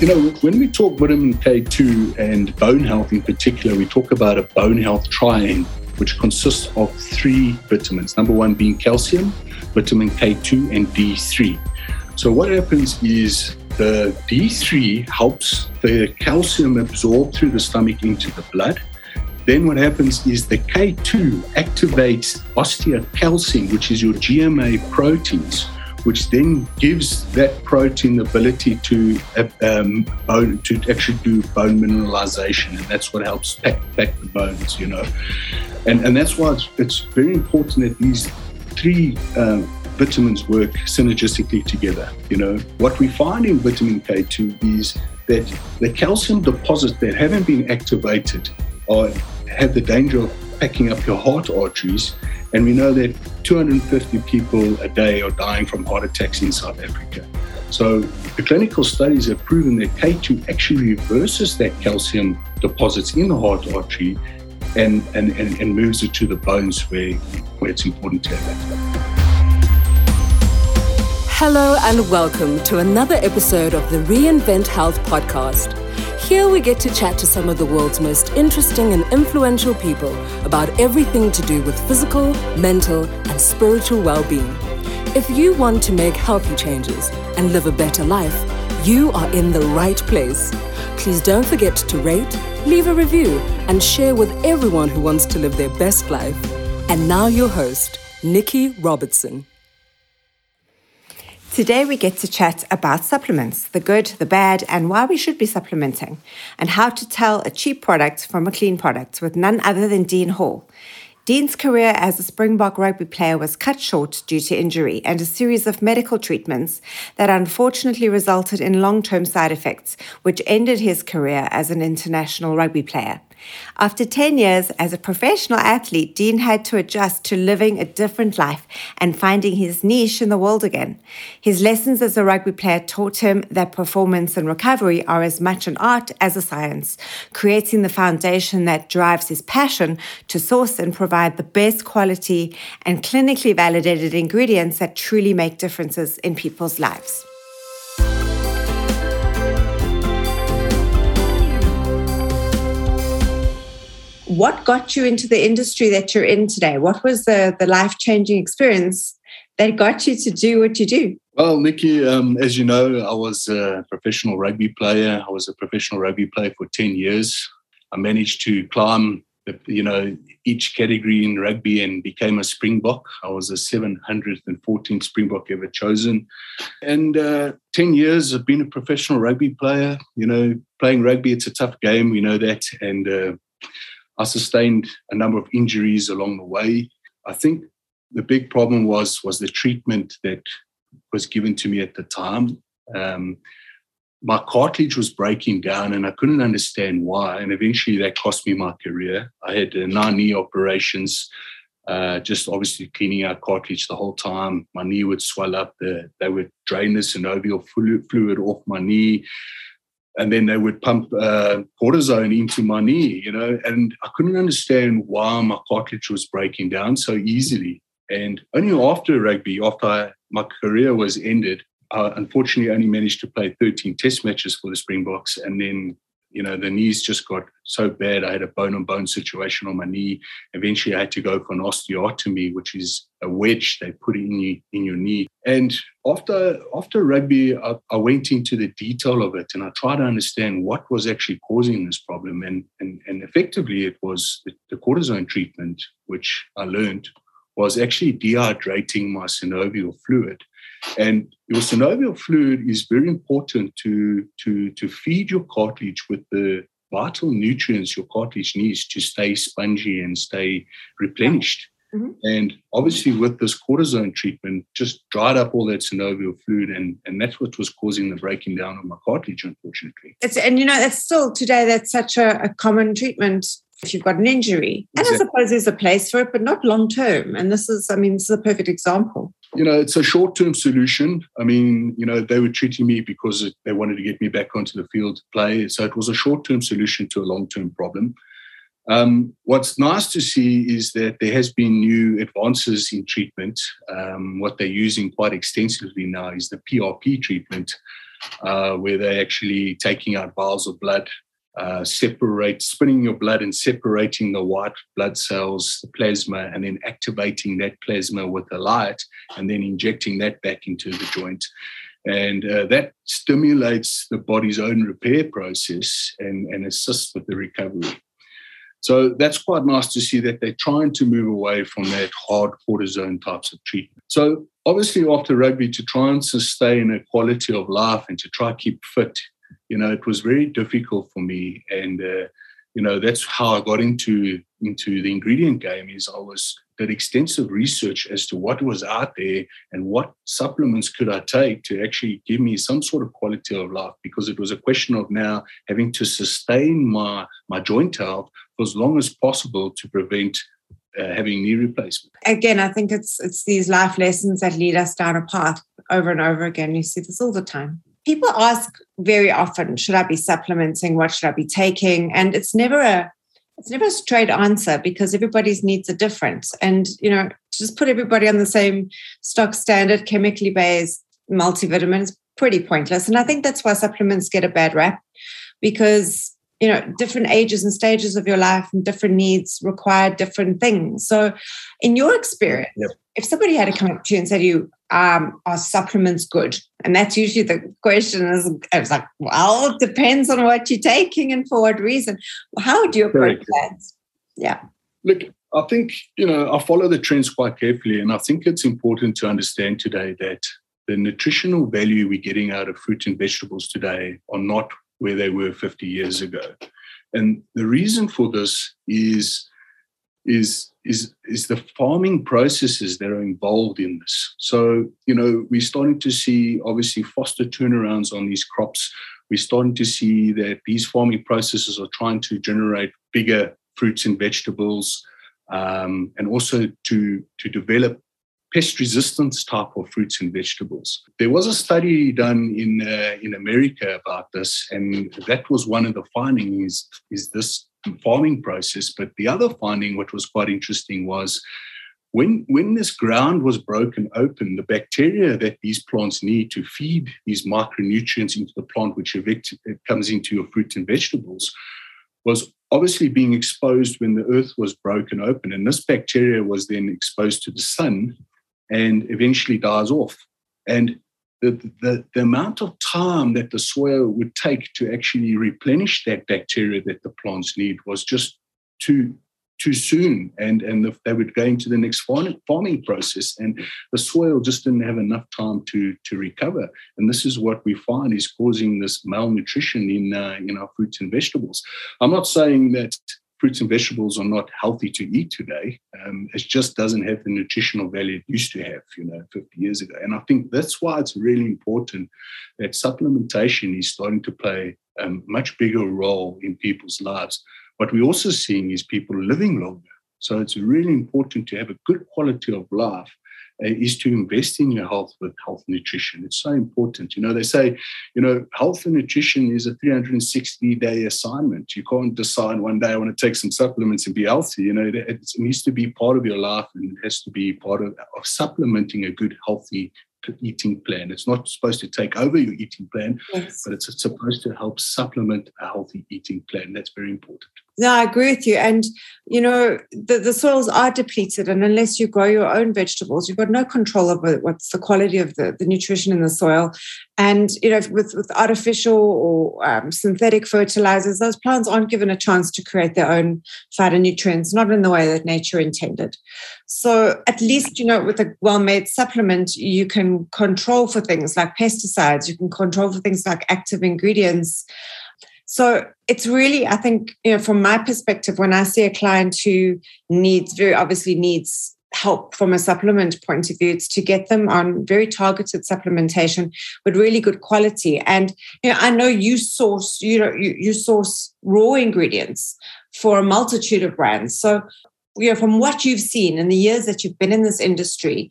You know, when we talk vitamin K2 and bone health in particular, we talk about a bone health triangle, which consists of three vitamins. Number one being calcium, vitamin K2, and D3. So, what happens is the D3 helps the calcium absorb through the stomach into the blood. Then what happens is the K2 activates osteocalcin, which is your GMA proteins, which then gives that protein the ability to uh, um, bone, to actually do bone mineralization, and that's what helps pack, pack the bones, you know. And and that's why it's, it's very important that these three uh, vitamins work synergistically together. You know, what we find in vitamin K2 is that the calcium deposits that haven't been activated or have the danger of packing up your heart arteries and we know that 250 people a day are dying from heart attacks in South Africa. So the clinical studies have proven that K2 actually reverses that calcium deposits in the heart artery and, and, and, and moves it to the bones where, where it's important to have that. Hello and welcome to another episode of the Reinvent Health podcast. Here we get to chat to some of the world's most interesting and influential people about everything to do with physical, mental, and spiritual well being. If you want to make healthy changes and live a better life, you are in the right place. Please don't forget to rate, leave a review, and share with everyone who wants to live their best life. And now, your host, Nikki Robertson. Today, we get to chat about supplements the good, the bad, and why we should be supplementing, and how to tell a cheap product from a clean product with none other than Dean Hall. Dean's career as a Springbok rugby player was cut short due to injury and a series of medical treatments that unfortunately resulted in long term side effects, which ended his career as an international rugby player. After 10 years as a professional athlete, Dean had to adjust to living a different life and finding his niche in the world again. His lessons as a rugby player taught him that performance and recovery are as much an art as a science, creating the foundation that drives his passion to source and provide the best quality and clinically validated ingredients that truly make differences in people's lives. What got you into the industry that you're in today? What was the, the life changing experience that got you to do what you do? Well, Nikki, um, as you know, I was a professional rugby player. I was a professional rugby player for 10 years. I managed to climb, you know, each category in rugby and became a Springbok. I was the 714th Springbok ever chosen. And uh, 10 years of being a professional rugby player. You know, playing rugby, it's a tough game, we know that. And uh, I sustained a number of injuries along the way. I think the big problem was was the treatment that was given to me at the time. Um, my cartilage was breaking down, and I couldn't understand why. And eventually, that cost me my career. I had uh, nine knee operations, uh, just obviously cleaning out cartilage the whole time. My knee would swell up. The, they would drain the synovial fluid off my knee and then they would pump uh, cortisone into my knee, you know, and I couldn't understand why my cartilage was breaking down so easily. And only after rugby, after I, my career was ended, I unfortunately only managed to play 13 test matches for the Springboks. And then you know, the knees just got so bad. I had a bone on bone situation on my knee. Eventually, I had to go for an osteotomy, which is a wedge they put in you in your knee. And after after rugby, I, I, went into the detail of it and I tried to understand what was actually causing this problem. And and, and effectively, it was the, the cortisone treatment, which I learned was actually dehydrating my synovial fluid. And your synovial fluid is very important to, to, to feed your cartilage with the vital nutrients your cartilage needs to stay spongy and stay replenished. Mm-hmm. And obviously, with this cortisone treatment, just dried up all that synovial fluid, and, and that's what was causing the breaking down of my cartilage, unfortunately. It's, and you know, that's still today, that's such a, a common treatment if you've got an injury. And exactly. I suppose there's a place for it, but not long term. And this is, I mean, this is a perfect example. You know, it's a short term solution. I mean, you know, they were treating me because they wanted to get me back onto the field to play. So it was a short term solution to a long term problem. Um, what's nice to see is that there has been new advances in treatment. Um, what they're using quite extensively now is the PRP treatment, uh, where they're actually taking out vials of blood, uh, separate, spinning your blood and separating the white blood cells, the plasma, and then activating that plasma with a light, and then injecting that back into the joint. And uh, that stimulates the body's own repair process and, and assists with the recovery. So that's quite nice to see that they're trying to move away from that hard cortisone types of treatment. So obviously after rugby to try and sustain a quality of life and to try keep fit, you know, it was very difficult for me. And uh, you know, that's how I got into into the ingredient game is I was did extensive research as to what was out there and what supplements could I take to actually give me some sort of quality of life because it was a question of now having to sustain my my joint health for as long as possible to prevent uh, having knee replacement. Again, I think it's it's these life lessons that lead us down a path over and over again. You see this all the time. People ask very often, should I be supplementing? What should I be taking? And it's never a it's never a straight answer because everybody's needs are different. And, you know, just put everybody on the same stock standard, chemically based multivitamin is pretty pointless. And I think that's why supplements get a bad rap because, you know, different ages and stages of your life and different needs require different things. So, in your experience, yep. If somebody had to come up to you and say to you, um, are supplements good? And that's usually the question is it's like, well, it depends on what you're taking and for what reason. How do you approach that? Yeah. Look, I think, you know, I follow the trends quite carefully. And I think it's important to understand today that the nutritional value we're getting out of fruit and vegetables today are not where they were 50 years ago. And the reason for this is is is is the farming processes that are involved in this. So you know we're starting to see obviously faster turnarounds on these crops. We're starting to see that these farming processes are trying to generate bigger fruits and vegetables, um, and also to to develop pest resistance type of fruits and vegetables. There was a study done in uh, in America about this, and that was one of the findings is this farming process. But the other finding, what was quite interesting, was when when this ground was broken open, the bacteria that these plants need to feed these micronutrients into the plant, which evict, comes into your fruit and vegetables, was obviously being exposed when the earth was broken open. And this bacteria was then exposed to the sun and eventually dies off. And the, the, the amount of time that the soil would take to actually replenish that bacteria that the plants need was just too too soon. And and the, they would go into the next farming, process and the soil just didn't have enough time to to recover. And this is what we find is causing this malnutrition in uh, in our fruits and vegetables. I'm not saying that fruits and vegetables are not healthy to eat today. Um, it just doesn't have the nutritional value it used to have, you know, 50 years ago. And I think that's why it's really important that supplementation is starting to play a much bigger role in people's lives. What we're also seeing is people living longer. So it's really important to have a good quality of life Uh, is to invest in your health with health and nutrition. It's so important. You know, they say, you know, health and nutrition is a 360 day assignment. You can't decide one day I want to take some supplements and be healthy. You know, it, it needs to be part of your life and it has to be part of, of supplementing a good, healthy eating plan. It's not supposed to take over your eating plan, yes. but it's supposed to help supplement a healthy eating plan. That's very important. No, I agree with you. And, you know, the, the soils are depleted. And unless you grow your own vegetables, you've got no control over what's the quality of the, the nutrition in the soil. And, you know, with, with artificial or um, synthetic fertilizers, those plants aren't given a chance to create their own phytonutrients, not in the way that nature intended. So at least, you know, with a well-made supplement, you can control for things like pesticides, you can control for things like active ingredients. So it's really, I think, you know, from my perspective, when I see a client who needs very obviously needs help from a supplement point of view, it's to get them on very targeted supplementation with really good quality. And you know, I know you source, you know, you, you source raw ingredients for a multitude of brands. So, you know, from what you've seen in the years that you've been in this industry,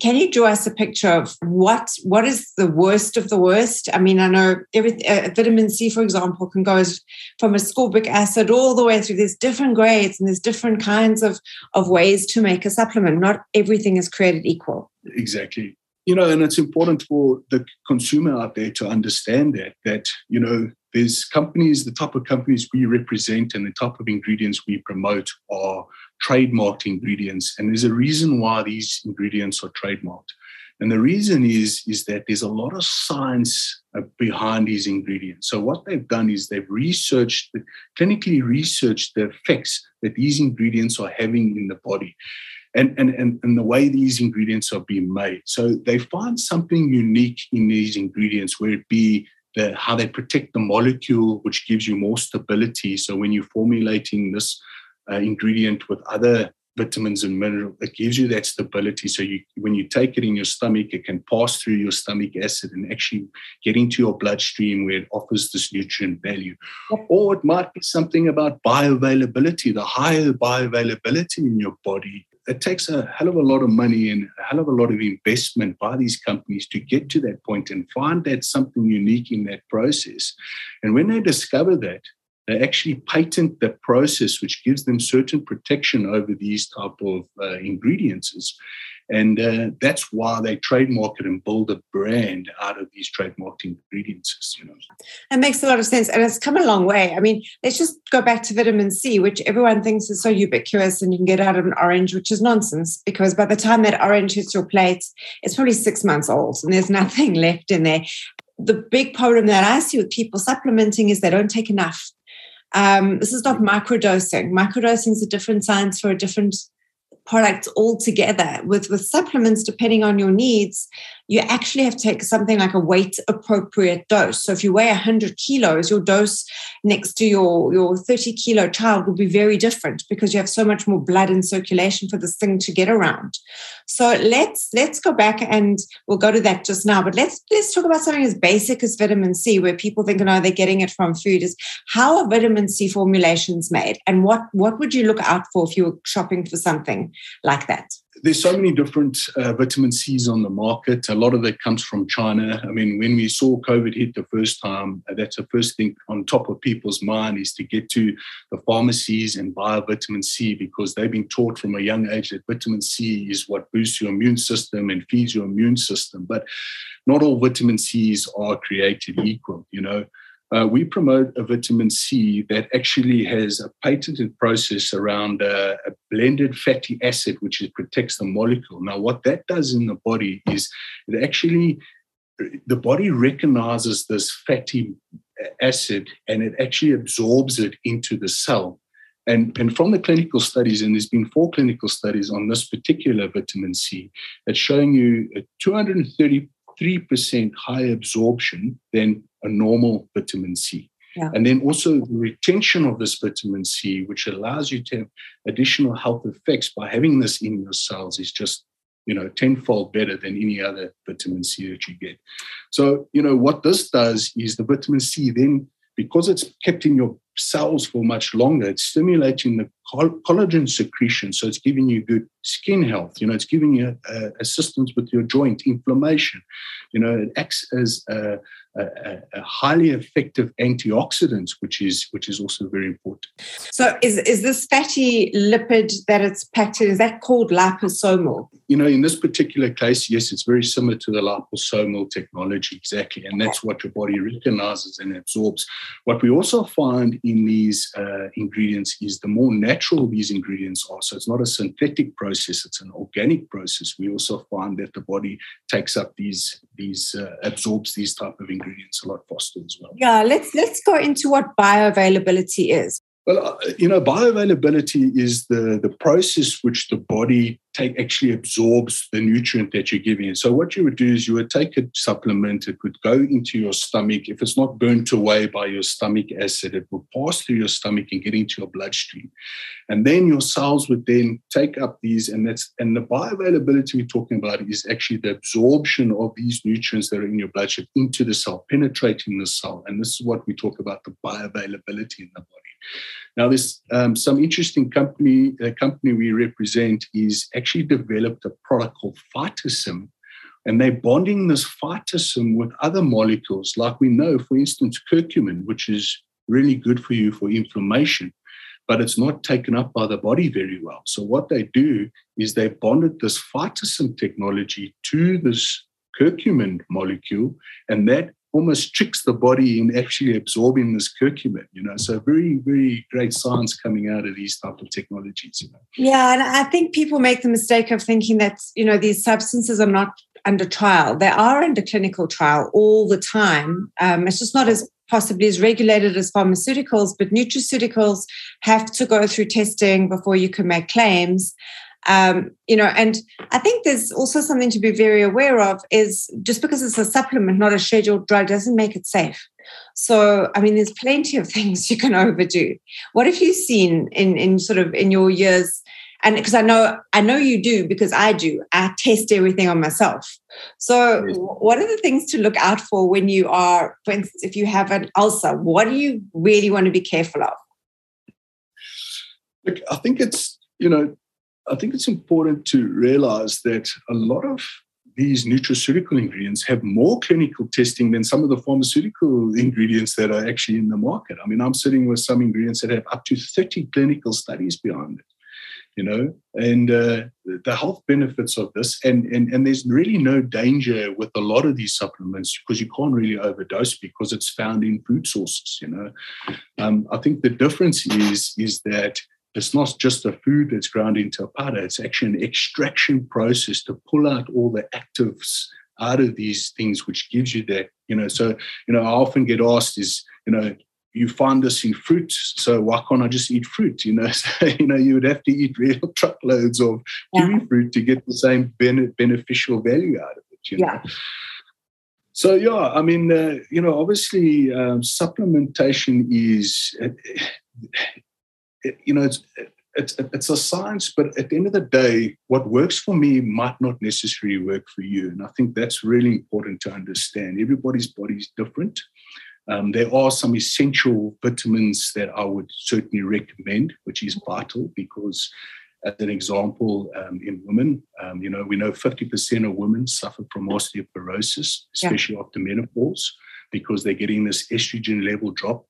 can you draw us a picture of what what is the worst of the worst? I mean, I know every, uh, vitamin C, for example, can go as, from ascorbic acid all the way through. There's different grades and there's different kinds of of ways to make a supplement. Not everything is created equal. Exactly. You know, and it's important for the consumer out there to understand that that you know there's companies, the type of companies we represent and the type of ingredients we promote are trademarked ingredients. And there's a reason why these ingredients are trademarked. And the reason is, is that there's a lot of science uh, behind these ingredients. So what they've done is they've researched, clinically researched the effects that these ingredients are having in the body. And, and, and, and the way these ingredients are being made. So they find something unique in these ingredients, where it be the, how they protect the molecule, which gives you more stability. So when you're formulating this uh, ingredient with other vitamins and minerals. It gives you that stability. So you, when you take it in your stomach, it can pass through your stomach acid and actually get into your bloodstream where it offers this nutrient value. Or it might be something about bioavailability, the higher bioavailability in your body. It takes a hell of a lot of money and a hell of a lot of investment by these companies to get to that point and find that something unique in that process. And when they discover that, they actually patent the process which gives them certain protection over these type of uh, ingredients and uh, that's why they trademark it and build a brand out of these trademarked ingredients you know it makes a lot of sense and it's come a long way i mean let's just go back to vitamin c which everyone thinks is so ubiquitous and you can get out of an orange which is nonsense because by the time that orange hits your plate it's probably six months old and there's nothing left in there the big problem that I see with people supplementing is they don't take enough. Um, this is not microdosing. Microdosing is a different science for a different product altogether. With with supplements, depending on your needs, you actually have to take something like a weight appropriate dose. So if you weigh 100 kilos, your dose next to your, your 30 kilo child will be very different because you have so much more blood in circulation for this thing to get around. So let's let's go back and we'll go to that just now. But let's let's talk about something as basic as vitamin C, where people think, no, they're getting it from food. Is how are vitamin C formulations made, and what what would you look out for if you were shopping for something like that? there's so many different uh, vitamin C's on the market. A lot of that comes from China. I mean, when we saw COVID hit the first time, uh, that's the first thing on top of people's mind is to get to the pharmacies and buy vitamin C because they've been taught from a young age that vitamin C is what boosts your immune system and feeds your immune system. But not all vitamin C's are created equal, you know. Uh, we promote a vitamin C that actually has a patented process around a, a, blended fatty acid, which protects the molecule. Now, what that does in the body is it actually, the body recognizes this fatty acid and it actually absorbs it into the cell. And, and from the clinical studies, and there's been four clinical studies on this particular vitamin C, that's showing you a 233% higher absorption than a normal vitamin C. Yeah. And then also the retention of this vitamin C, which allows you to have additional health effects by having this in your cells, is just you know tenfold better than any other vitamin C that you get. So you know what this does is the vitamin C then because it's kept in your cells for much longer, it's stimulating the collagen secretion. So it's giving you good skin health. You know, it's giving you uh, assistance with your joint inflammation. You know, it acts as a, a, a, highly effective antioxidant, which is which is also very important. So, is is this fatty lipid that it's packed in? Is that called liposomal? You know, in this particular case, yes, it's very similar to the liposomal technology, exactly, and that's what your body recognizes and absorbs. What we also find in these uh, ingredients is the more natural these ingredients are. So, it's not a synthetic process; it's an organic process. We also find that the body takes up these these uh, absorbs these type of ingredients a lot faster as well. Yeah, let's let's go into what bioavailability is. Well, uh, you know, bioavailability is the the process which the body take actually absorbs the nutrient that you're giving. So what you would do is you would take a supplement, it would go into your stomach. If it's not burnt away by your stomach acid, it will pass through your stomach and get into your bloodstream. And then your cells would then take up these, and that's and the bioavailability we're talking about is actually the absorption of these nutrients that are in your bloodstream into the cell, penetrating the cell. And this is what we talk about the bioavailability in the body. Now, this um, some interesting company. A company we represent is actually developed a product called Phytosome, and they're bonding this phytosome with other molecules, like we know, for instance, curcumin, which is really good for you for inflammation, but it's not taken up by the body very well. So what they do is they bonded this phytosome technology to this curcumin molecule, and that almost tricks the body in actually absorbing this curcumin you know? So very very great science coming out of these type of technologies you know? Yeah and i think people make the mistake of thinking that you know these substances are not under trial. They are under clinical trial all the time. Um, it's just not as possibly as regulated as pharmaceuticals but nutraceuticals have to go through testing before you can make claims um, you know, and I think there's also something to be very aware of is just because it's a supplement, not a scheduled drug, doesn't make it safe. So, I mean, there's plenty of things you can overdo. What have you seen in in sort of in your years? And because I know I know you do because I do. I test everything on myself. So, what are the things to look out for when you are, for instance, if you have an ulcer? What do you really want to be careful of? Look, I think it's you know I think it's important to realize that a lot of these nutraceutical ingredients have more clinical testing than some of the pharmaceutical ingredients that are actually in the market. I mean, I'm sitting with some ingredients that have up to 30 clinical studies behind it, you know, and uh, the health benefits of this. And, and, and there's really no danger with a lot of these supplements because you can't really overdose because it's found in food sources, you know. Um, I think the difference is, is that it's not just the food that's ground into a powder, it's actually an extraction process to pull out all the actives out of these things, which gives you that, you know. So, you know, I often get asked is, you know, you find this in fruit, so why can't I just eat fruit? You know, so, you know, you would have to eat real truckloads of yeah. kiwi fruit to get the same bene- beneficial value out of it. You know? Yeah. So yeah, I mean, uh, you know, obviously, um, supplementation is it, you know, it's, it's, it's a science, but at the end of the day, what works for me might not necessarily work for you. And I think that's really important to understand. Everybody's body is different. Um, there are some essential vitamins that I would certainly recommend, which is vital because, as an example, um, in women, um, you know, we know 50% of women suffer from osteoporosis, especially yeah. after menopause, because they're getting this estrogen level drop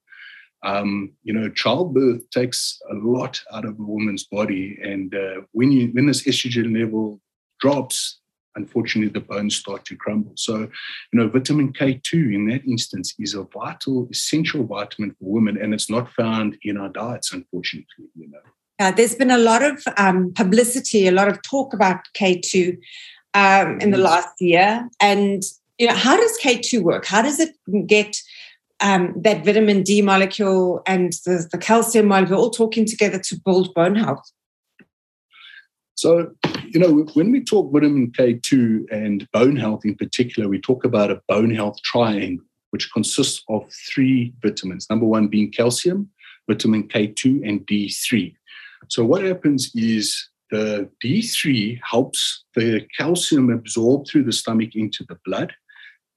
um, you know, childbirth takes a lot out of a woman's body, and uh, when you when this estrogen level drops, unfortunately, the bones start to crumble. So, you know, vitamin K2 in that instance is a vital, essential vitamin for women, and it's not found in our diets, unfortunately. You know. Uh, there's been a lot of um, publicity, a lot of talk about K2 um, in the last year, and you know, how does K2 work? How does it get um, that vitamin D molecule and the, the calcium molecule all talking together to build bone health. So, you know, when we talk vitamin K2 and bone health in particular, we talk about a bone health triangle, which consists of three vitamins. Number one being calcium, vitamin K2, and D3. So, what happens is the D3 helps the calcium absorb through the stomach into the blood.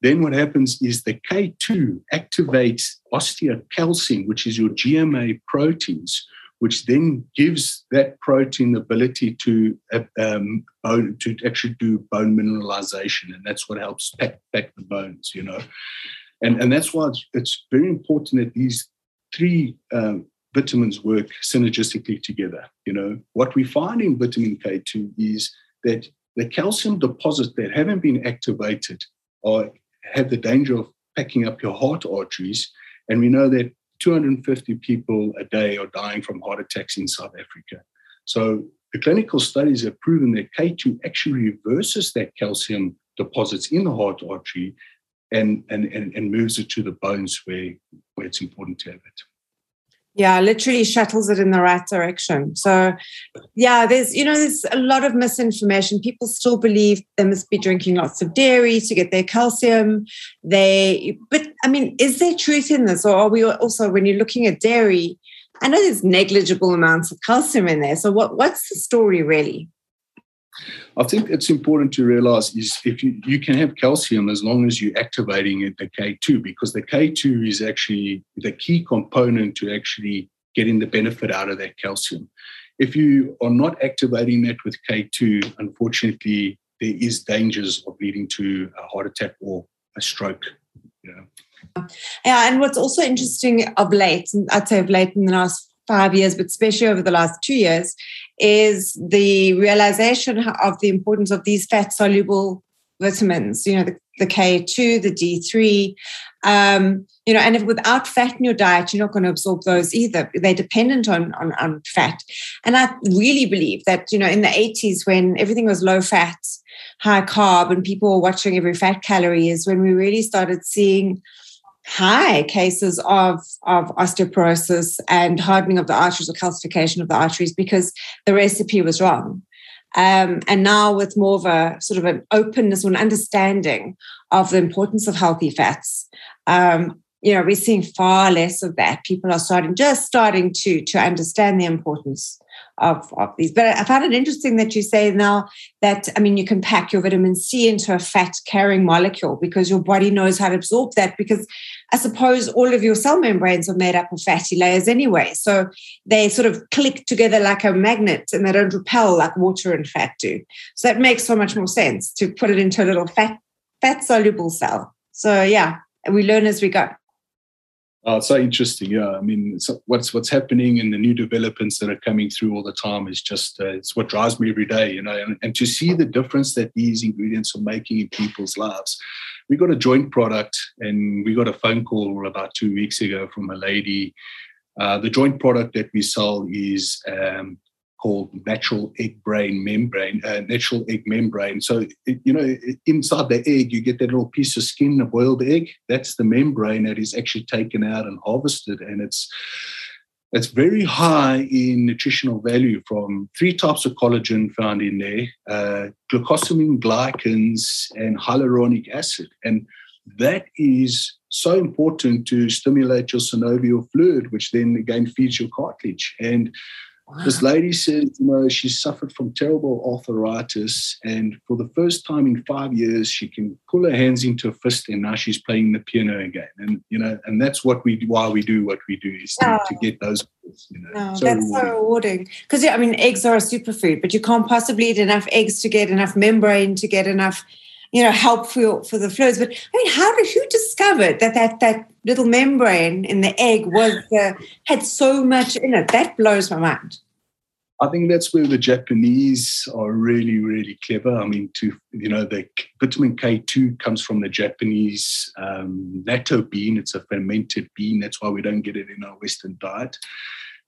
Then what happens is the K2 activates osteocalcin, which is your GMA proteins, which then gives that protein the ability to uh, um, bone, to actually do bone mineralization, and that's what helps pack back the bones. You know, and and that's why it's, it's very important that these three um, vitamins work synergistically together. You know, what we find in vitamin K2 is that the calcium deposits that haven't been activated are have the danger of packing up your heart arteries. And we know that 250 people a day are dying from heart attacks in South Africa. So the clinical studies have proven that K2 actually reverses that calcium deposits in the heart artery and, and, and, and moves it to the bones where, where it's important to have it yeah literally shuttles it in the right direction. So yeah there's you know there's a lot of misinformation. People still believe they must be drinking lots of dairy to get their calcium. They but i mean is there truth in this or are we also when you're looking at dairy i know there's negligible amounts of calcium in there. So what what's the story really I think it's important to realize is if you, you can have calcium as long as you're activating it, the K2, because the K2 is actually the key component to actually getting the benefit out of that calcium. If you are not activating that with K2, unfortunately, there is dangers of leading to a heart attack or a stroke. Yeah. Yeah, and what's also interesting of late, I'd say of late in the last five years, but especially over the last two years, is the realization of the importance of these fat soluble vitamins, you know, the, the K2, the D3. Um, you know, and if without fat in your diet, you're not going to absorb those either. They're dependent on, on, on fat. And I really believe that, you know, in the 80s when everything was low fat, high carb, and people were watching every fat calorie is when we really started seeing high cases of, of osteoporosis and hardening of the arteries or calcification of the arteries because the recipe was wrong. Um, and now with more of a sort of an openness or an understanding of the importance of healthy fats, um, you know, we're seeing far less of that. People are starting, just starting to to understand the importance of, of these. But I found it interesting that you say now that, I mean, you can pack your vitamin C into a fat carrying molecule because your body knows how to absorb that. Because I suppose all of your cell membranes are made up of fatty layers anyway. So they sort of click together like a magnet and they don't repel like water and fat do. So that makes so much more sense to put it into a little fat, fat soluble cell. So yeah, we learn as we go. Oh, it's so interesting. Yeah, I mean, what's what's happening and the new developments that are coming through all the time is just uh, it's what drives me every day. You know, and, and to see the difference that these ingredients are making in people's lives. We got a joint product, and we got a phone call about two weeks ago from a lady. Uh, the joint product that we sell is um, called natural egg brain membrane, uh, natural egg membrane. So, you know, inside the egg, you get that little piece of skin, a boiled egg. That's the membrane that is actually taken out and harvested, and it's it's very high in nutritional value from three types of collagen found in there, uh, glucosamine glycans, and hyaluronic acid. And that is so important to stimulate your synovial fluid, which then again feeds your cartilage. And this lady says, you know, she suffered from terrible arthritis, and for the first time in five years, she can pull her hands into a fist, and now she's playing the piano again. And you know, and that's what we why we do what we do is to, to get those. You know, no, so that's rewarding. so rewarding. Because yeah, I mean, eggs are a superfood, but you can't possibly eat enough eggs to get enough membrane to get enough you know, help for for the flows. But I mean, how did who discovered that that that little membrane in the egg was uh, had so much in it? That blows my mind. I think that's where the Japanese are really, really clever. I mean, to you know, the vitamin K two comes from the Japanese um, natto bean. It's a fermented bean. That's why we don't get it in our Western diet.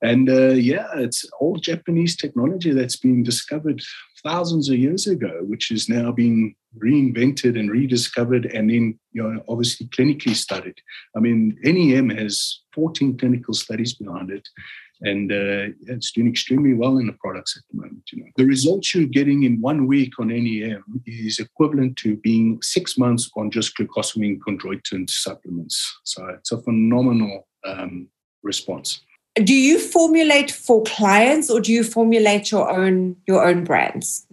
And uh, yeah, it's all Japanese technology that's been discovered thousands of years ago, which is now being reinvented and rediscovered and then you know obviously clinically studied. I mean, NEM has 14 clinical studies behind it, and uh, it's doing extremely well in the products at the moment. You know, the results you're getting in one week on NEM is equivalent to being six months on just glucosamine chondroitin supplements. So it's a phenomenal um, response do you formulate for clients or do you formulate your own your own brands?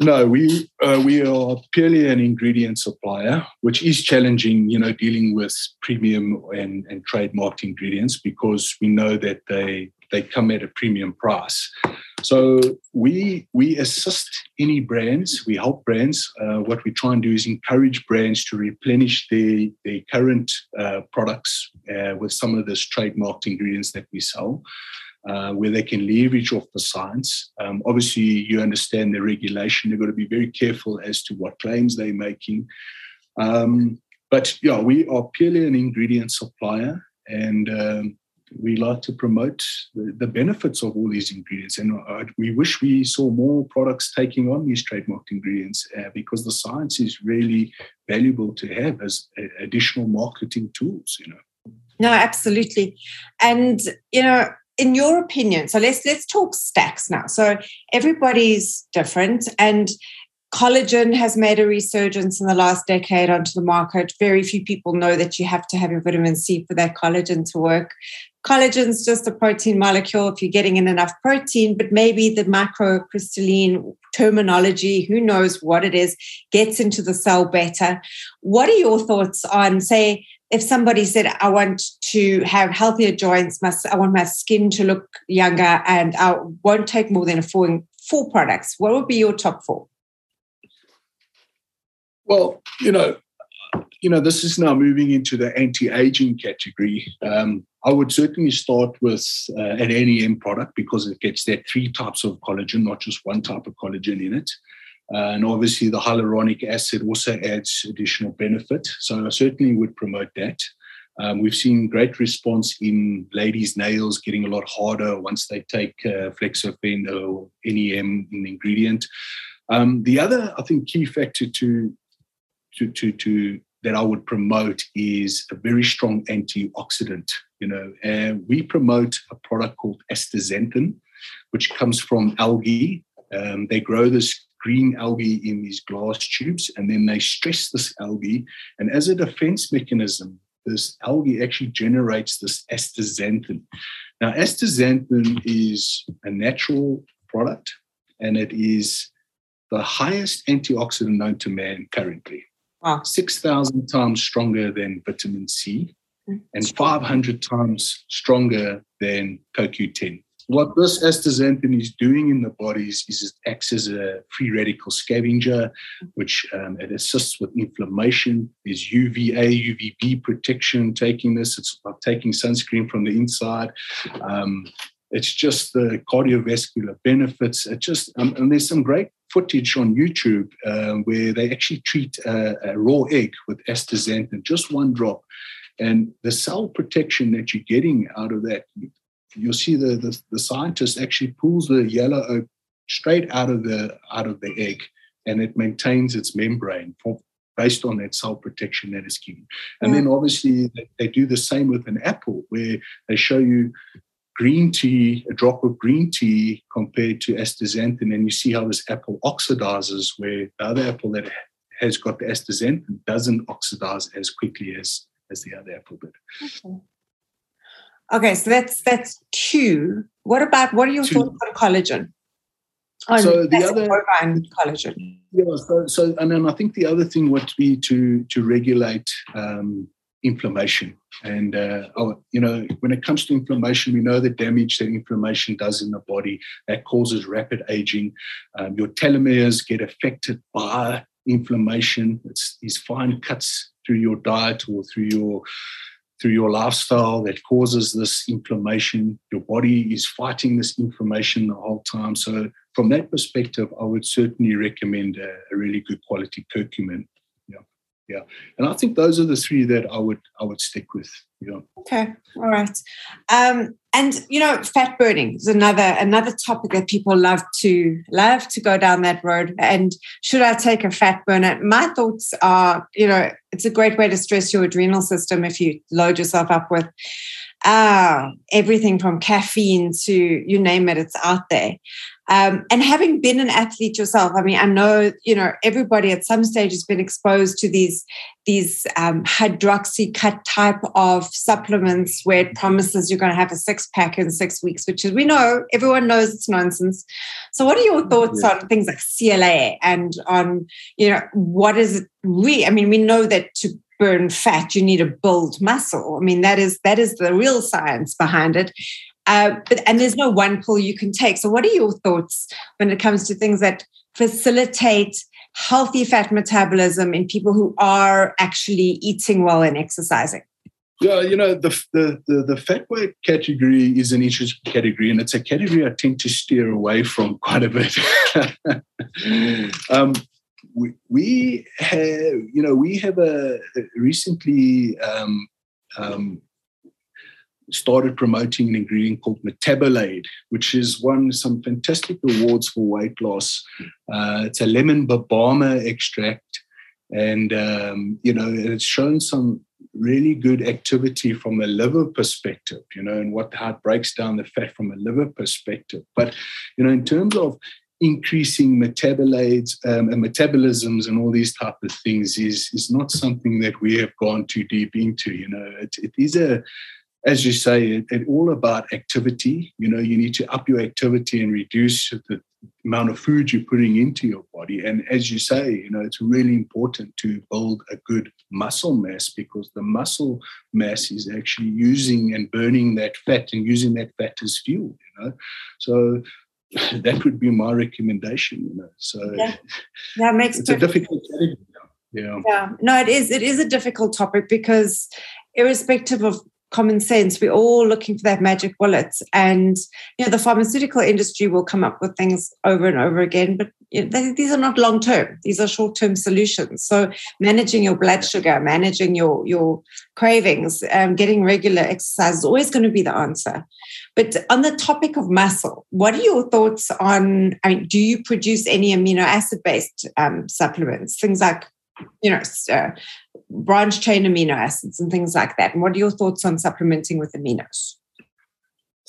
No we uh, we are purely an ingredient supplier which is challenging you know dealing with premium and, and trademarked ingredients because we know that they they come at a premium price so we we assist any brands. We help brands. Uh, what we try and do is encourage brands to replenish their their current uh, products uh, with some of those trademarked ingredients that we sell. Uh, where they can leverage off the science. Um, obviously, you understand the regulation. They've got to be very careful as to what claims they're making. Um, but yeah, we are purely an ingredient supplier, and um, we like to promote the, the, benefits of all these ingredients. And uh, we wish we saw more products taking on these trademarked ingredients uh, because the science is really valuable to have as additional marketing tools, you know. No, absolutely. And, you know, in your opinion, so let's let's talk stacks now. So everybody's different and collagen has made a resurgence in the last decade onto the market. Very few people know that you have to have your vitamin C for that collagen to work collagen's just a protein molecule if you're getting in enough protein, but maybe the microcrystalline terminology, who knows what it is, gets into the cell better. What are your thoughts on, say, if somebody said, I want to have healthier joints, my, I want my skin to look younger, and I won't take more than four, four products, what would be your top four? Well, you know, you know, this is now moving into the anti-aging category. Um, I would certainly start with uh, an NEM product because it gets that three types of collagen, not just one type of collagen in it. Uh, and obviously, the hyaluronic acid also adds additional benefit. So I certainly would promote that. Um, we've seen great response in ladies' nails getting a lot harder once they take uh, Flexofend or NEM in ingredient. Um, the other, I think, key factor to to to to that I would promote is a very strong antioxidant. You know, and we promote a product called astaxanthin, which comes from algae. Um, they grow this green algae in these glass tubes, and then they stress this algae. And as a defense mechanism, this algae actually generates this astaxanthin. Now, astaxanthin is a natural product, and it is the highest antioxidant known to man currently. Wow. 6,000 times stronger than vitamin C hmm. and 500 times stronger than CoQ10. What this astaxanthin is doing in the body is, is it acts as a free radical scavenger, which um, it assists with inflammation. There's UVA, UVB protection taking this. It's like taking sunscreen from the inside. Um, it's just the cardiovascular benefits. It just um, and there's some great footage on YouTube uh, where they actually treat a, a, raw egg with astaxanthin, just one drop, and the cell protection that you're getting out of that. You'll see the, the, the scientist actually pulls the yellow oak straight out of the out of the egg, and it maintains its membrane for, based on that cell protection that is given. And then obviously they, they do the same with an apple, where they show you green tea, a drop of green tea compared to astaxanthin, and you see how this apple oxidizes, where the other apple that has got the astaxanthin doesn't oxidize as quickly as as the other apple did. Okay. Okay, so that's that's two. What about what are your two. thoughts on collagen? On so the other collagen. Yeah, so, so and then I think the other thing would be to to regulate um, inflammation. And, uh, oh, you know, when it comes to inflammation, we know the damage that inflammation does in the body that causes rapid aging. Um, your telomeres get affected by inflammation. It's these fine cuts through your diet or through your through your lifestyle that causes this inflammation. Your body is fighting this inflammation the whole time. So, from that perspective, I would certainly recommend a, a really good quality curcumin yeah. And i think those are the three that i would i would stick with yeah okay. All right. Um and you know fat burning is another another topic that people love to love to go down that road. And should i take a fat burner? My thoughts are you know it's a great way to stress your adrenal system if you load yourself up with uh, everything from caffeine to you name it it's out there um, and having been an athlete yourself, I mean, I know you know everybody at some stage has been exposed to these these um, Hydroxycut type of supplements where it promises you're going to have a six pack in six weeks, which is we know everyone knows it's nonsense. So, what are your thoughts yeah. on things like CLA and on you know what is it? We, I mean, we know that to burn fat you need to build muscle. I mean, that is that is the real science behind it. Uh, but, and there's no one pull you can take. So, what are your thoughts when it comes to things that facilitate healthy fat metabolism in people who are actually eating well and exercising? Yeah, you know, the, the, the, the fat weight category is an interesting category, and it's a category I tend to steer away from quite a bit. um, we, we have, you know, we have a recently um, um, started promoting an ingredient called Metabolaid, which has won some fantastic awards for weight loss. Uh, it's a lemon verbena extract, and um, you know it's shown some really good activity from a liver perspective. You know, and what how it breaks down the fat from a liver perspective. But you know, in terms of increasing metabolites um, and metabolisms and all these type of things is is not something that we have gone too deep into. You know, it, it is a as you say, it, it, all about activity. You know, you need to up your activity and reduce the amount of food you're putting into your body. And as you say, you know, it's really important to build a good muscle mass because the muscle mass is actually using and burning that fat and using that fat as fuel. You know, so that would be my recommendation. You know, so yeah, that makes it's a difficult category. Yeah. Yeah. No, it is. It is a difficult topic because irrespective of common sense. We're all looking for that magic bullet. And, you know, the pharmaceutical industry will come up with things over and over again, but you know, they, these are not long term. These are short term solutions. So managing your blood sugar, managing your, your cravings, um, getting regular exercise is always going to be the answer. But on the topic of muscle, what are your thoughts on, I mean, do you produce any amino acid based um, supplements? Things like you know, uh, branch chain amino acids and things like that. And what are your thoughts on supplementing with aminos?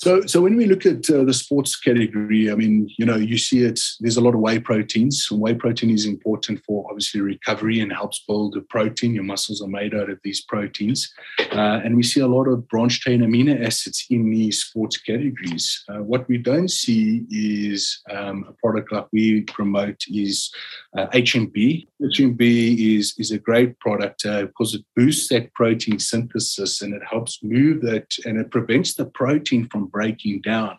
So, so when we look at uh, the sports category, I mean, you know, you see it. There's a lot of whey proteins. Whey protein is important for obviously recovery and helps build the protein. Your muscles are made out of these proteins, uh, and we see a lot of branched chain amino acids in these sports categories. Uh, what we don't see is um, a product like we promote is HMB. Uh, HMB is is a great product uh, because it boosts that protein synthesis and it helps move that and it prevents the protein from breaking down.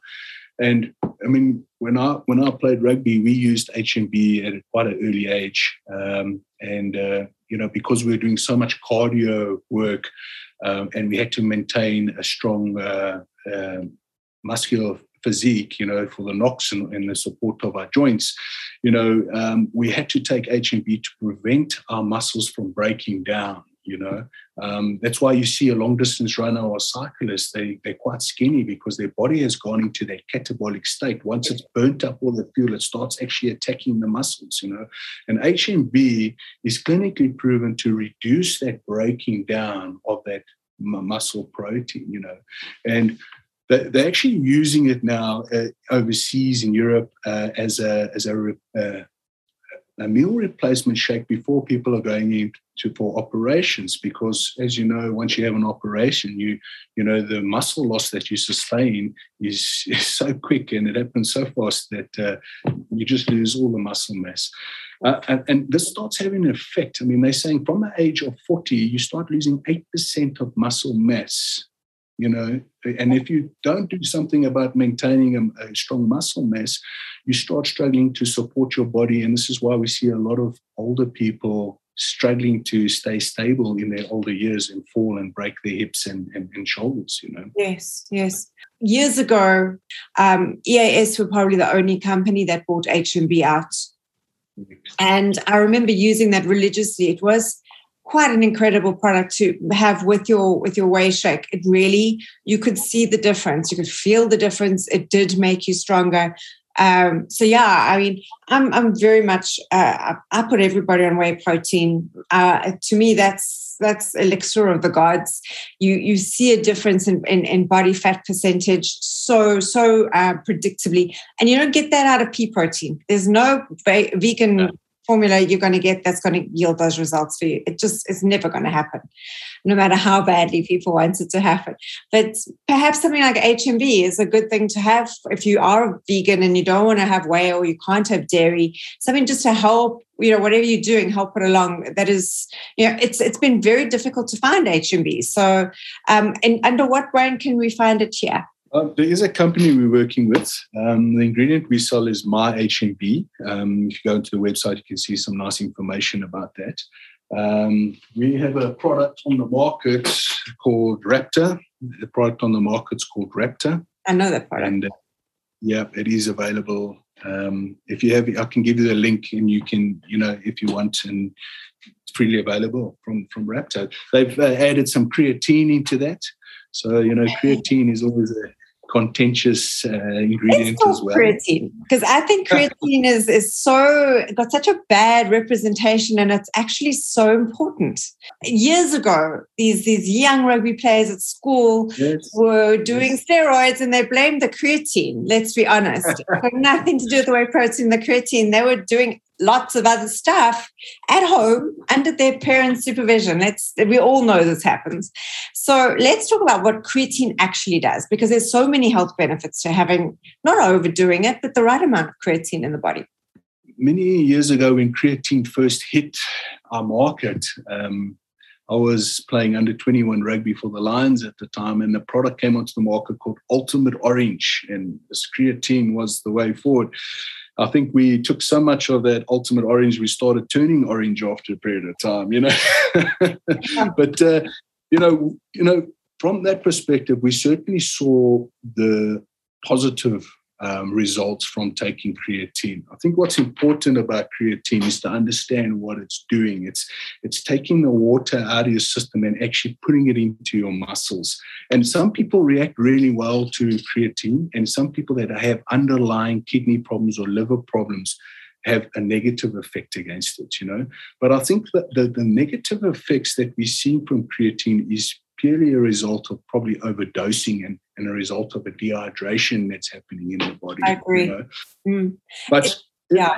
And I mean, when I when I played rugby, we used HMB at quite an early age, um, and uh, you know because we were doing so much cardio work, um, and we had to maintain a strong uh, uh, muscular physique, you know, for the knocks and, and the support of our joints, you know, um, we had to take HMB to prevent our muscles from breaking down you know? Um, that's why you see a long distance runner or cyclist they, they're quite skinny because their body has gone into that catabolic state. Once it's burnt up all the fuel it starts actually attacking the muscles you know? And hmb is clinically proven to reduce that breaking down of that muscle protein you know? And they're actually using it now uh, overseas in Europe uh, as a as a uh, a meal replacement shake before people are going into for operations because as you know once you have an operation you you know the muscle loss that you sustain is, is so quick and it happens so fast that uh, you just lose all the muscle mass. Uh, and, and, this starts having an effect. I mean they're saying from the age of 40 you start losing 8% of muscle mass you know. And if you don't do something about maintaining a, a, strong muscle mass you start struggling to support your body. And this is why we see a lot of older people struggling to stay stable in their older years and fall and break their hips and, and, and shoulders you know? Yes yes. Years ago um, eas were probably the only company that bought hmb out. And i remember using that religiously. It was quite an incredible product to have with your with your whey shake. It really you could see the difference. You could feel the difference. It did make you stronger um, so yeah i mean i'm i'm very much uh, i put everybody on whey protein. Uh, to me that's that's elixir of the gods. You you see a difference in, in, in body fat percentage so so uh, predictably. And you don't get that out of pea protein. There's no vegan formula you're going to get that's going to yield those results for you. It just is never going to happen, no matter how badly people want it to happen. But perhaps something like HMB is a good thing to have if you are vegan and you don't want to have whey or you can't have dairy. Something just to help, you know, whatever you're doing, help it along. That is, you know, it's it's been very difficult to find HMB. So, um, and under what brand can we find it here? Uh, there is a company we're working with. Um, the ingredient we sell is My HMB. Um, if you go to the website, you can see some nice information about that. Um, we have a product on the market called Raptor. The product on the market is called Raptor. I know that product. And, uh, yeah, it is available. Um, if you have, I can give you the link, and you can, you know, if you want, and it's freely available from from Raptor. They've uh, added some creatine into that. So, you know, creatine is always a contentious uh, ingredient as well. Creatine, because I think creatine is is so got such a bad representation, and it's actually so important. Years ago, these these young rugby players at school yes. were doing yes. steroids, and they blamed the creatine. Let's be honest, it had nothing to do with the whey protein. The creatine they were doing lots of other stuff at home under their parents' supervision. Let's we all know this happens. So let's talk about what creatine actually does, because there's so many health benefits to having not overdoing it, but the right amount of creatine in the body. Many years ago, when creatine first hit our market, um, I was playing under 21 rugby for the Lions at the time, and the product came onto the market called Ultimate Orange, and this creatine was the way forward. I think we took so much of that ultimate orange, we started turning orange after a period of time, you know. but uh, you know, you know, from that perspective, we certainly saw the positive um, results from taking creatine. I think what's important about creatine is to understand what it's doing. It's it's taking the water out of your system and actually putting it into your muscles. And some people react really well to creatine, and some people that have underlying kidney problems or liver problems have a negative effect against it, you know. But I think that the, the negative effects that we're seeing from creatine is purely a result of probably overdosing and, and a result of a dehydration that's happening in the body. I agree. You know? mm. But it, yeah.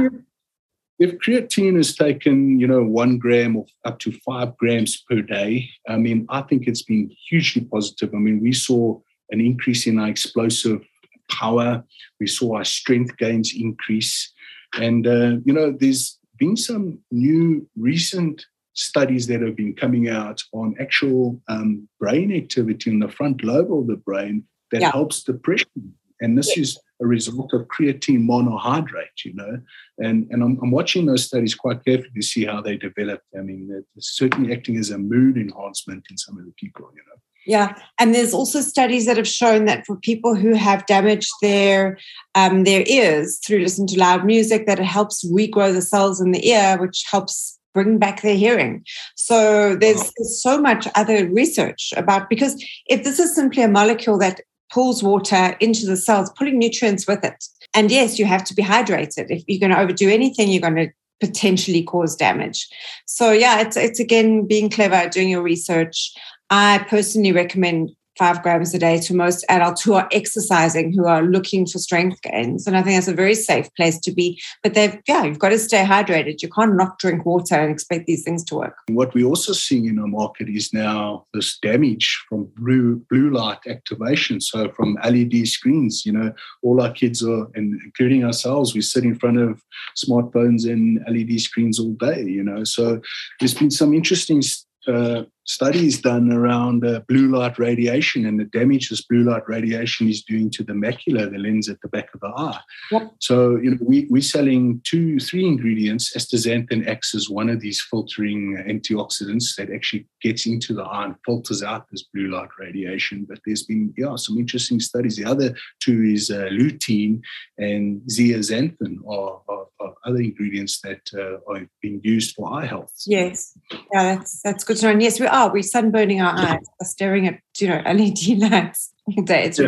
If, creatine is taken, you know, one gram or up to five grams per day, I mean, I think it's been hugely positive. I mean, we saw an increase in our explosive power. We saw our strength gains increase. And, uh, you know, there's been some new recent studies that have been coming out on actual um, brain activity in the front lobe of the brain that yeah. helps depression. And this yeah. is a result of creatine monohydrate, you know. And, and I'm, I'm, watching those studies quite carefully to see how they develop. I mean, it's certainly acting as a mood enhancement in some of the people, you know. Yeah, and there's also studies that have shown that for people who have damaged their um, their ears through listening to loud music, that it helps regrow the cells in the ear, which helps bring back their hearing. So there's, there's so much other research about because if this is simply a molecule that pulls water into the cells, pulling nutrients with it. And yes, you have to be hydrated. If you're going to overdo anything, you're going to potentially cause damage. So yeah, it's it's again being clever, doing your research. I personally recommend five grams a day to most adults who are exercising, who are looking for strength gains. And I think that's a very safe place to be. But they've, yeah, you've got to stay hydrated. You can't not drink water and expect these things to work. What we're also seeing in our market is now this damage from blue blue light activation. So from LED screens, you know, all our kids are, and including ourselves, we sit in front of smartphones and LED screens all day, you know. So there's been some interesting uh, studies done around uh, blue light radiation and the damage this blue light radiation is doing to the macula, the lens at the back of the eye. Yep. So, you know, we, we're selling two, three ingredients. Astaxanthin acts as one of these filtering antioxidants that actually gets into the eye and filters out this blue light radiation. But there's been, yeah, some interesting studies. The other two is uh, lutein and zeaxanthin are, are, are, other ingredients that uh, are being used for eye health. Yes. Yeah, that's, that's good to know. And yes, we are. We're sunburning our eyes staring at, you know, LED lights all day. It's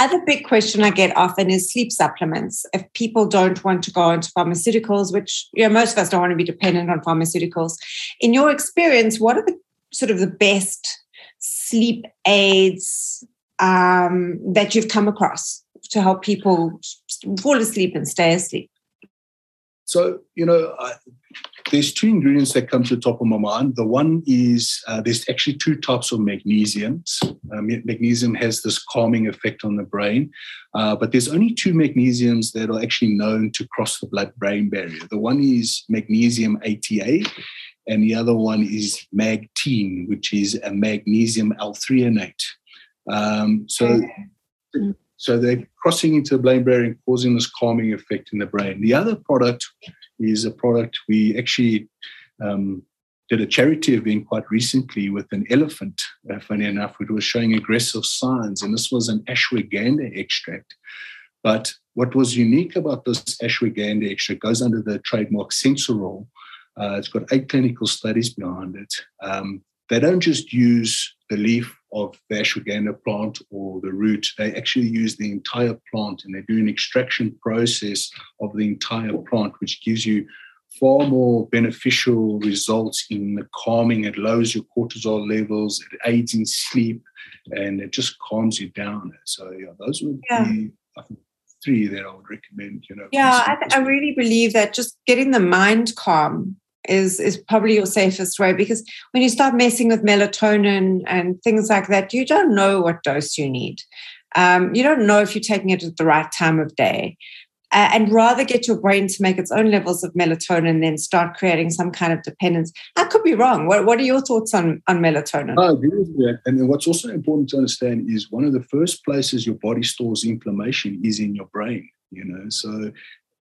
Other big question I get often is sleep supplements. If people don't want to go into pharmaceuticals, which you know, most of us don't want to be dependent on pharmaceuticals, in your experience, what are the sort of the best sleep aids um, that you've come across to help people fall asleep and stay asleep? So, you know, I, there's two ingredients that come to the top of my mind. The one is uh, there's actually two types of magnesiums. Um, magnesium has this calming effect on the brain, uh, but there's only two magnesiums that are actually known to cross the blood-brain barrier. The one is magnesium ATA, and the other one is Magtein, which is a magnesium L-threonate. Um, so. So they're crossing into the brain barrier and causing this calming effect in the brain. The other product is a product we actually um, did a charity event quite recently with an elephant, uh, funny enough, which was showing aggressive signs. And this was an ashwagandha extract. But what was unique about this ashwagandha extract goes under the trademark Sensoril. Uh, it's got eight clinical studies behind it. Um, they don't just use the leaf of the ashwagandha plant or the root. They actually use the entire plant and they do an extraction process of the entire plant, which gives you far more beneficial results in the calming. It lowers your cortisol levels, it aids in sleep, and it just calms you down. So, yeah, those would yeah. be, I think, three that I would recommend. You know. Yeah, I, I really believe that just getting the mind calm is is probably your safest way because when you start messing with melatonin and things like that, you don't know what dose you need. Um, you don't know if you're taking it at the right time of day. Uh, and rather get your brain to make its own levels of melatonin than start creating some kind of dependence. I could be wrong. What, what are your thoughts on, on melatonin? I agree with that. And what's also important to understand is one of the first places your body stores inflammation is in your brain. You know, so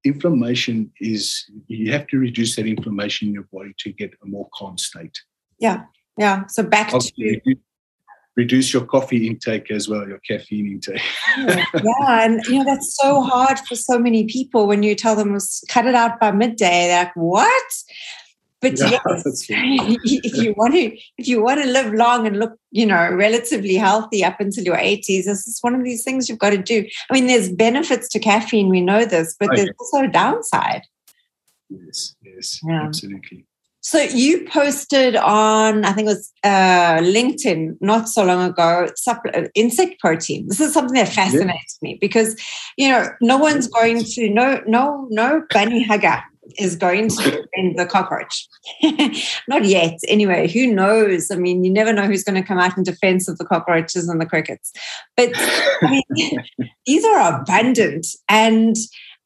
inflammation is you have to reduce that inflammation in your body to get a more calm state. Yeah, yeah. So back to reduce your coffee intake as well, your caffeine intake. Oh, yeah, and you know that's so hard for so many people when you tell them cut it out by midday. They're like, "What?" But yeah, yes, if you want to, if you want to live long and look, you know, relatively healthy up until your eighties, this is one of these things you've got to do. I mean, there's benefits to caffeine, we know this, but okay. there's also a downside. Yes, yes, yeah. absolutely. So you posted on, I think it was uh, LinkedIn not so long ago, uh, insect protein. This is something that fascinates yeah. me because, you know, no one's going to, no, no, no bunny hugger is going to defend the cockroach. Not yet. Anyway, who knows? I mean, you never know who's going to come out in defense of the cockroaches and the crickets. But I mean, these are abundant. And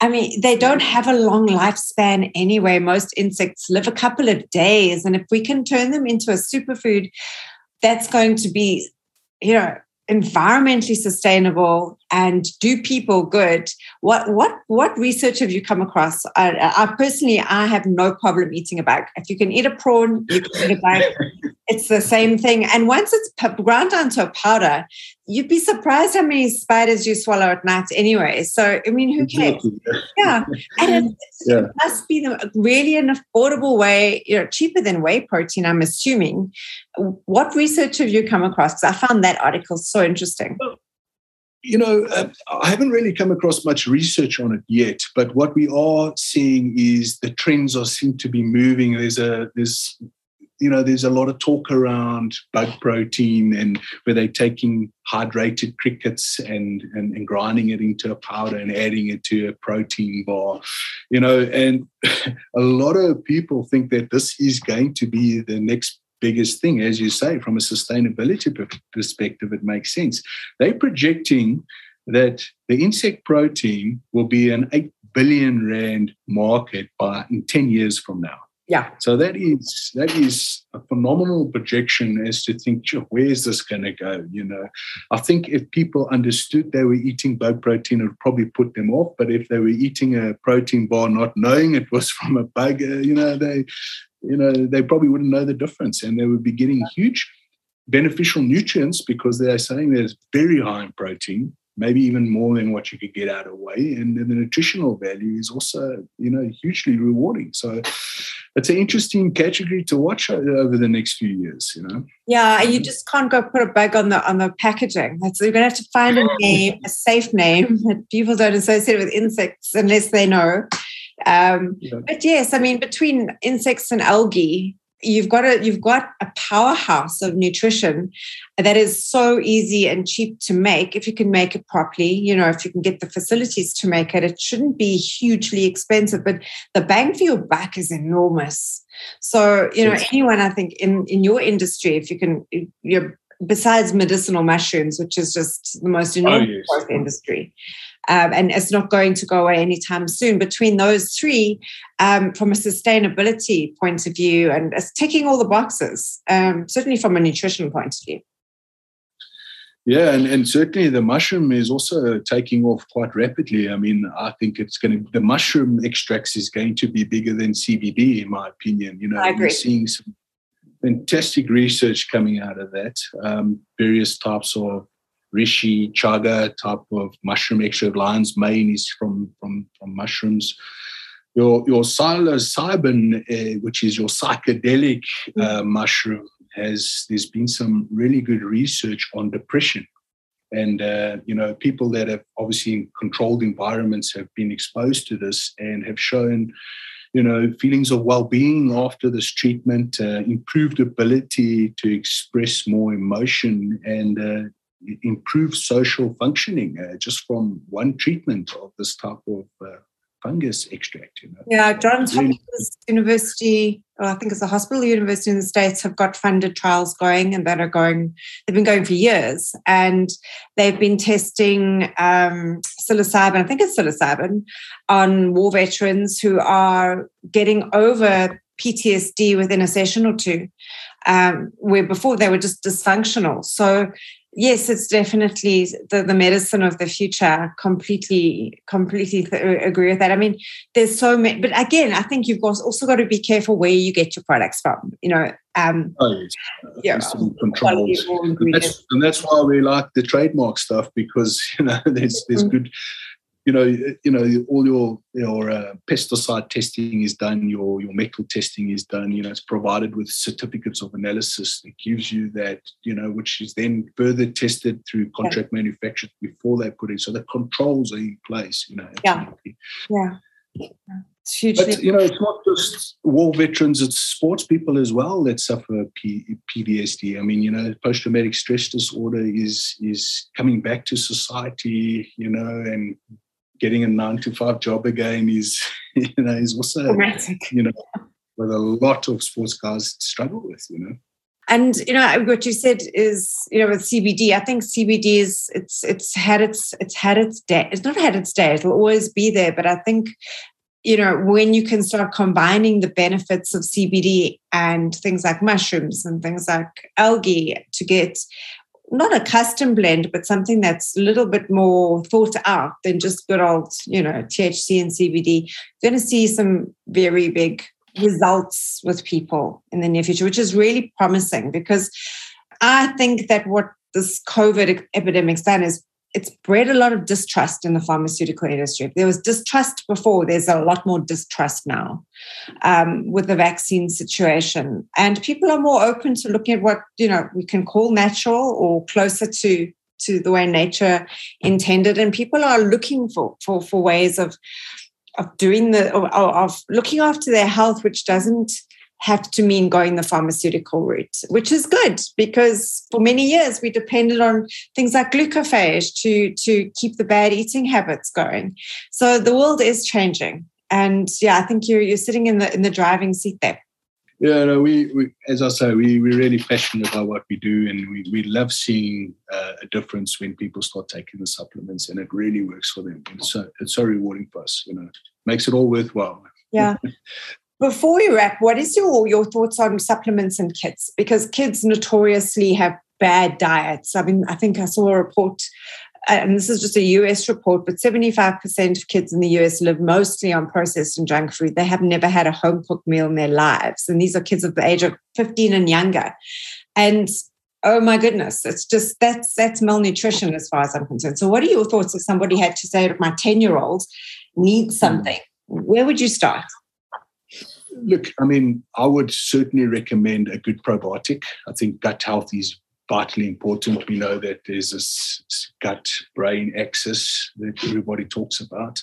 I mean, they don't have a long lifespan anyway. Most insects live a couple of days. And if we can turn them into a superfood, that's going to be, you know, environmentally sustainable and do people good? What what what research have you come across? I, I, personally i have no problem eating a bug if you can eat a prawn you can eat a bug it's the same thing. And once it's ground down to a powder you'd be surprised how many spiders you swallow at night anyway. So i mean who cares? Yeah. And it, yeah. it must be the, really an affordable way you know cheaper than whey protein i'm assuming. What research have you come across? Because i found that article so interesting you know, uh, I haven't really come across much research on it yet, but what we are seeing is the trends are seem to be moving. There's a there's you know there's a lot of talk around bug protein and where they're taking hydrated crickets and, and and grinding it into a powder and adding it to a protein bar you know and a lot of people think that this is going to be the next biggest thing. As you say, from a sustainability perspective, it makes sense. They're projecting that the insect protein will be an 8 billion rand market by in 10 years from now. Yeah. So that is that is a phenomenal projection as to think, where is this going to go? You know, I think if people understood they were eating bug protein, it would probably put them off. But if they were eating a protein bar, not knowing it was from a bug, uh, you know, they you know, they probably wouldn't know the difference and they would be getting huge beneficial nutrients because they're saying there's very high in protein, maybe even more than what you could get out of whey. And the nutritional value is also, you know, hugely rewarding. So it's an interesting category to watch over the next few years, you know. Yeah, you just can't go put a bug on the on the packaging. That's, you're gonna have to find a name, a safe name that people don't associate with insects unless they know. Um, yeah. But yes, I mean, between insects and algae, you've got a you've got a powerhouse of nutrition that is so easy and cheap to make if you can make it properly you know if you can get the facilities to make it it shouldn't be hugely expensive but the bang for your buck is enormous so you know yes. anyone i think in in your industry if you can you're besides medicinal mushrooms which is just the most enormous oh, yes. industry um, and it's not going to go away anytime soon. Between those three, um, from a sustainability point of view, and it's ticking all the boxes, um, certainly from a nutrition point of view. Yeah, and, and certainly the mushroom is also taking off quite rapidly. I mean, I think it's going to, the mushroom extracts is going to be bigger than CBD, in my opinion. You know, I agree. we're seeing some fantastic research coming out of that, um, various types of reishi, chaga type of mushroom extract. Lion's mane is from, from, from mushrooms. Your, your psilocybin, uh, which is your psychedelic uh, mm. mushroom, has there's been some really good research on depression. And uh, you know, people that have obviously in controlled environments have been exposed to this and have shown you know, feelings of well-being after this treatment, uh, improved ability to express more emotion, and uh, improve social functioning uh, just from one treatment of this type of uh, fungus extract. You know? Yeah, Johns really. Hopkins University, or I think it's a hospital university in the States, have got funded trials going and that are going, they've been going for years. And they've been testing um, psilocybin, I think it's psilocybin, on war veterans who are getting over PTSD within a session or two, um, where before they were just dysfunctional. So yes, it's definitely the, the medicine of the future. Completely, completely th- agree with that. I mean, there's so many, but again, I think you've got, also got to be careful where you get your products from. You know, um, oh, yes. yeah, controls. And that's, and that's why we like the trademark stuff because you know there's there's mm-hmm. good you know, you know, all your your uh, pesticide testing is done, your your metal testing is done. You know, it's provided with certificates of analysis that gives you that, you know, which is then further tested through contract yeah. manufacturers before they put it. So the controls are in place. You know, absolutely. yeah, yeah. It's hugely but, you know, it's not just war veterans; it's sports people as well that suffer P- PTSD. I mean, you know, post-traumatic stress disorder is is coming back to society. You know, and getting a nine to five job again is, you know, is also, Dramatic. you know, what a lot of sports guys struggle with, you know. And you know what you said is you know with CBD, I think CBD is it's it's had its it's had its day. It's not had its day. It'll always be there. But I think you know when you can start combining the benefits of CBD and things like mushrooms and things like algae to get not a custom blend, but something that's a little bit more thought out than just good old, you know, THC and CBD, you're going to see some very big results with people in the near future, which is really promising because I think that what this COVID epidemic's done is it's bred a lot of distrust in the pharmaceutical industry. There was distrust before, there's a lot more distrust now um, with the vaccine situation. And people are more open to looking at what, you know, we can call natural or closer to to the way nature intended. And people are looking for for, for ways of of doing the of, of looking after their health, which doesn't have to mean going the pharmaceutical route, which is good because for many years we depended on things like glucophage to, to keep the bad eating habits going. So the world is changing. And yeah, I think you're, you're sitting in the, in the driving seat there. Yeah, no, we, we as I say, we, we're really passionate about what we do and we, we love seeing uh, a difference when people start taking the supplements and it really works for them. It's so, it's so rewarding for us, you know, makes it all worthwhile. Yeah. Before we wrap, what is your, your thoughts on supplements and kids? Because kids notoriously have bad diets. I mean, I think I saw a report, uh, and this is just a US report, but 75% of kids in the US live mostly on processed and junk food. They have never had a home cooked meal in their lives. And these are kids of the age of 15 and younger. And oh my goodness, it's just that's that's malnutrition as far as I'm concerned. So, what are your thoughts if somebody had to say, my 10 year old needs hmm. something? Where would you start? Look, I mean, I would certainly recommend a good probiotic. I think gut health is vitally important. We know that there's this gut brain axis that everybody talks about,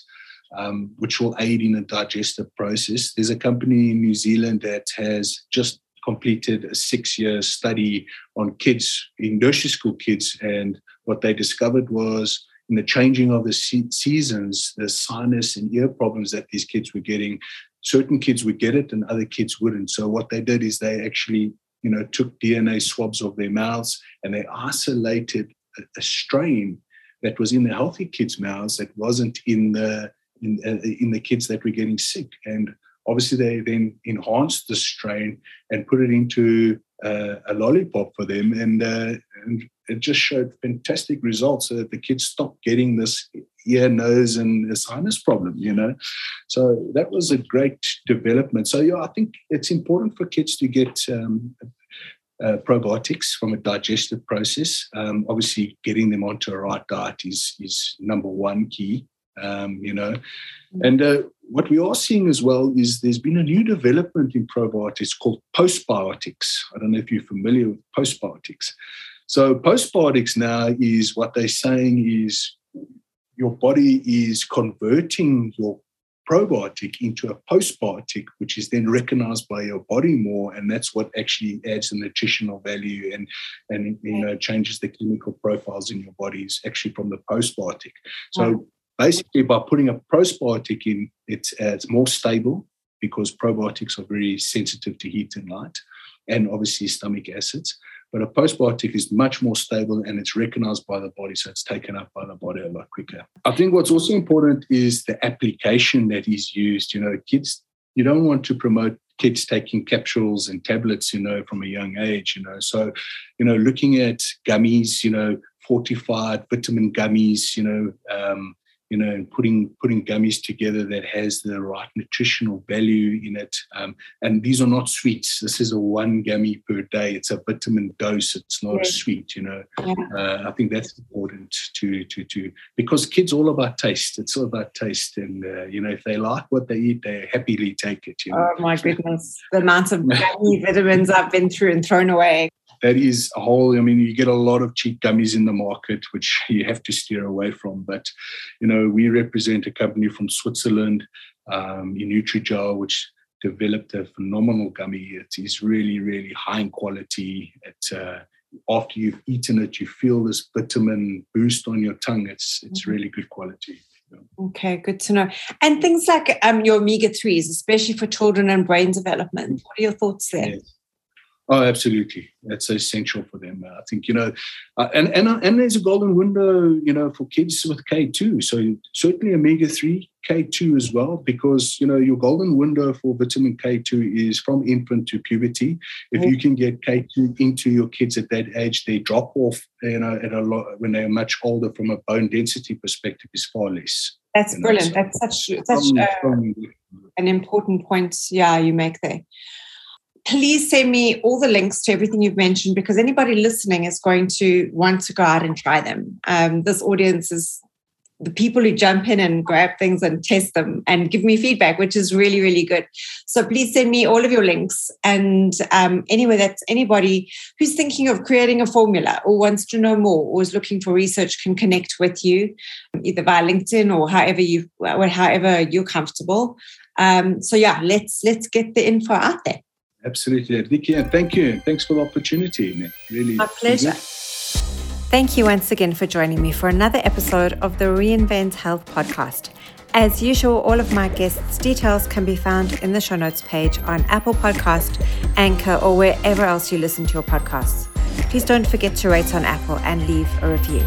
um, which will aid in the digestive process. There's a company in New Zealand that has just completed a six year study on kids, in nursery school kids, and what they discovered was in the changing of the seasons, the sinus and ear problems that these kids were getting certain kids would get it and other kids wouldn't. So what they did is they actually, you know, took DNA swabs of their mouths and they isolated a, a strain that was in the healthy kids' mouths that wasn't in the in, uh, in the kids that were getting sick. And obviously, they then enhanced the strain and put it into uh, a lollipop for them, and, uh, and it just showed fantastic results so that the kids stopped getting this ear, nose, and sinus problem, you know. So that was a great development. So, yeah, I think it's important for kids to get um, uh, probiotics from a digestive process. Um, obviously, getting them onto a right diet is, is number one key, um, you know. Mm. And uh, what we are seeing as well is there's been a new development in probiotics called postbiotics. I don't know if you're familiar with postbiotics. So postbiotics now is what they're saying is your body is converting your probiotic into a postbiotic, which is then recognized by your body more, and that's what actually adds the nutritional value and and you know changes the chemical profiles in your bodies actually from the postbiotic. So basically, by putting a postbiotic in, it's uh, it's more stable because probiotics are very sensitive to heat and light, and obviously stomach acids. But a postbiotic is much more stable and it's recognized by the body, so it's taken up by the body a lot quicker. I think what's also important is the application that is used. You know, kids, you don't want to promote kids taking capsules and tablets, you know, from a young age, you know. So, you know, looking at gummies, you know, fortified vitamin gummies, you know, um, you know, and putting putting gummies together that has the right nutritional value in it. Um, and these are not sweets. This is a one gummy per day. It's a vitamin dose. It's not a sweet. You know, yeah. uh, I think that's important to to to because kids all about taste. It's all about taste, and uh, you know, if they like what they eat, they happily take it. You know? Oh my goodness, the amount of gummy vitamins I've been through and thrown away that is a whole i mean you get a lot of cheap gummies in the market which you have to steer away from but you know we represent a company from switzerland um, in Nutri-Gel, which developed a phenomenal gummy it is really really high in quality it uh, after you've eaten it you feel this vitamin boost on your tongue it's it's mm-hmm. really good quality Okay, good to know. And things like um, your omega 3s, especially for children and brain development, what are your thoughts there? Yes. Oh, absolutely. That's essential for them. I think you know, uh, and and uh, and there's a golden window, you know, for kids with K two. So certainly omega three, K two as well, because you know your golden window for vitamin K two is from infant to puberty. If you can get K two into your kids at that age, they drop off, you know, at a lot when they are much older from a bone density perspective is far less. That's brilliant. Know, so That's such such uh, an important point. Yeah, you make there please send me all the links to everything you've mentioned because anybody listening is going to want to go out and try them. Um, this audience is the people who jump in and grab things and test them and give me feedback, which is really, really good. So please send me all of your links. And um, anyway, that's anybody who's thinking of creating a formula or wants to know more or is looking for research can connect with you either via LinkedIn or however you, or however you're comfortable. Um, so yeah, let's let's get the info out there. Absolutely, Vicky, and thank you. Thanks for the opportunity. Really, my pleasure. Thank you once again for joining me for another episode of the Reinvent Health podcast. As usual, all of my guests' details can be found in the show notes page on Apple Podcast, Anchor, or wherever else you listen to your podcasts. Please don't forget to rate on Apple and leave a review.